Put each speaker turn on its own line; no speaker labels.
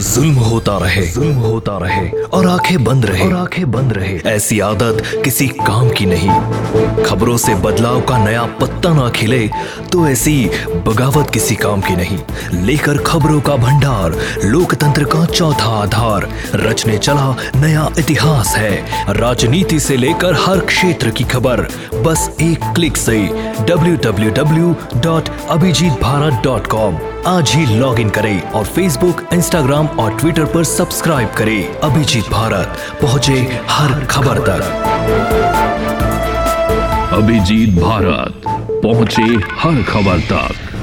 जुल्म होता रहे जुल्म होता रहे और आँखें बंद रहे। और आँखें बंद रहे। ऐसी आदत किसी काम की नहीं। खबरों से बदलाव का नया पत्ता ना खिले तो ऐसी बगावत किसी काम की नहीं। लेकर खबरों का भंडार, लोकतंत्र का चौथा आधार। रचने चला नया इतिहास है। राजनीति से लेकर हर क्षेत्र की खबर, बस एक क्लिक से। www.abhijitbharat.com आज ही लॉग इन करें और फेसबुक इंस्टाग्राम और ट्विटर पर सब्सक्राइब करें। अभिजीत भारत पहुँचे हर खबर तक।
अभिजीत भारत। पहुँचे हर खबर तक।